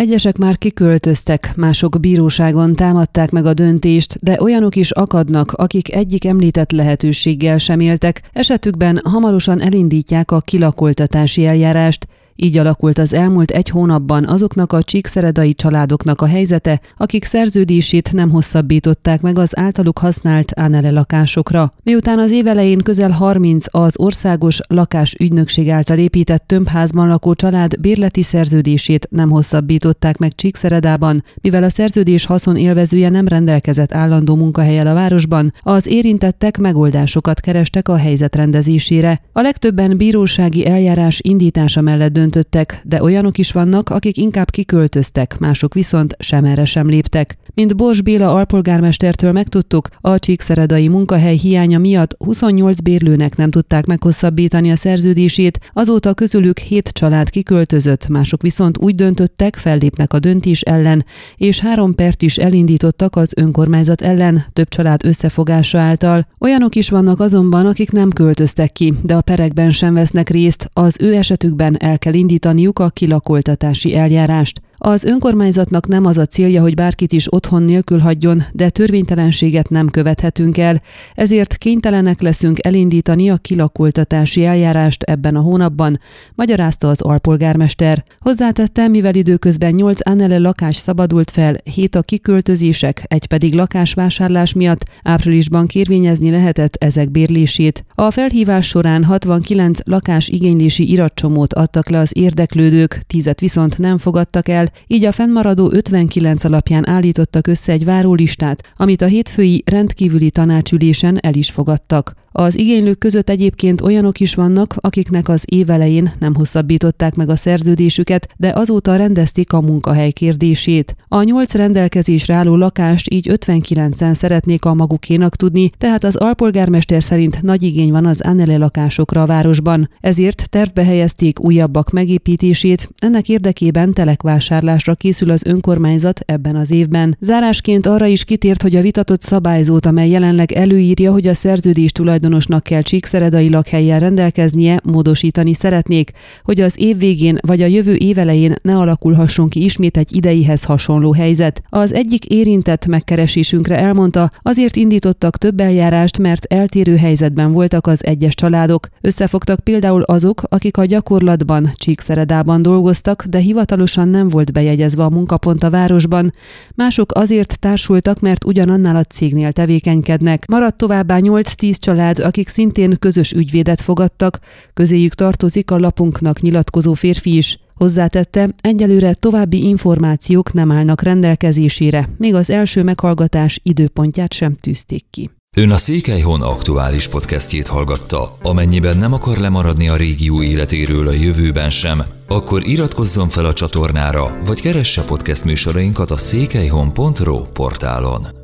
Egyesek már kiköltöztek, mások bíróságon támadták meg a döntést, de olyanok is akadnak, akik egyik említett lehetőséggel sem éltek, esetükben hamarosan elindítják a kilakoltatási eljárást, így alakult az elmúlt egy hónapban azoknak a csíkszeredai családoknak a helyzete, akik szerződését nem hosszabbították meg az általuk használt Ánele lakásokra. Miután az évelején közel 30 az országos lakásügynökség által épített tömbházban lakó család bérleti szerződését nem hosszabbították meg Csíkszeredában, mivel a szerződés haszon élvezője nem rendelkezett állandó munkahelyel a városban, az érintettek megoldásokat kerestek a helyzet rendezésére. A legtöbben bírósági eljárás indítása mellett döntöttek, de olyanok is vannak, akik inkább kiköltöztek, mások viszont sem erre sem léptek. Mint Bors Béla alpolgármestertől megtudtuk, a csíkszeredai munkahely hiánya miatt 28 bérlőnek nem tudták meghosszabbítani a szerződését, azóta közülük 7 család kiköltözött, mások viszont úgy döntöttek, fellépnek a döntés ellen, és három pert is elindítottak az önkormányzat ellen, több család összefogása által. Olyanok is vannak azonban, akik nem költöztek ki, de a perekben sem vesznek részt, az ő esetükben el kell indítaniuk a kilakoltatási eljárást. Az önkormányzatnak nem az a célja, hogy bárkit is otthon nélkül hagyjon, de törvénytelenséget nem követhetünk el, ezért kénytelenek leszünk elindítani a kilakoltatási eljárást ebben a hónapban, magyarázta az alpolgármester. Hozzátette, mivel időközben 8 Annele lakás szabadult fel, 7 a kiköltözések, egy pedig lakásvásárlás miatt áprilisban kérvényezni lehetett ezek bérlését. A felhívás során 69 lakás igénylési iratcsomót adtak le az érdeklődők, 10 viszont nem fogadtak el, így a fennmaradó 59 alapján állítottak össze egy várólistát, amit a hétfői rendkívüli tanácsülésen el is fogadtak. Az igénylők között egyébként olyanok is vannak, akiknek az évelején nem hosszabbították meg a szerződésüket, de azóta rendezték a munkahely kérdését. A nyolc rendelkezésre álló lakást így 59-en szeretnék a magukénak tudni, tehát az alpolgármester szerint nagy igény van az Annele lakásokra a városban. Ezért tervbe helyezték újabbak megépítését, ennek érdekében telekvásárlásra készül az önkormányzat ebben az évben. Zárásként arra is kitért, hogy a vitatott szabályzót, amely jelenleg előírja, hogy a szerződés tulajdon tulajdonosnak kell csíkszeredai lakhelyjel rendelkeznie, módosítani szeretnék, hogy az év végén vagy a jövő évelején ne alakulhasson ki ismét egy ideihez hasonló helyzet. Az egyik érintett megkeresésünkre elmondta, azért indítottak több eljárást, mert eltérő helyzetben voltak az egyes családok. Összefogtak például azok, akik a gyakorlatban Csíkszeredában dolgoztak, de hivatalosan nem volt bejegyezve a munkapont a városban. Mások azért társultak, mert ugyanannál a cégnél tevékenykednek. Maradt továbbá 8-10 család, család, akik szintén közös ügyvédet fogadtak, közéjük tartozik a lapunknak nyilatkozó férfi is. Hozzátette, egyelőre további információk nem állnak rendelkezésére, még az első meghallgatás időpontját sem tűzték ki. Ön a Székelyhon aktuális podcastjét hallgatta. Amennyiben nem akar lemaradni a régió életéről a jövőben sem, akkor iratkozzon fel a csatornára, vagy keresse podcast műsorainkat a székelyhon.pro portálon.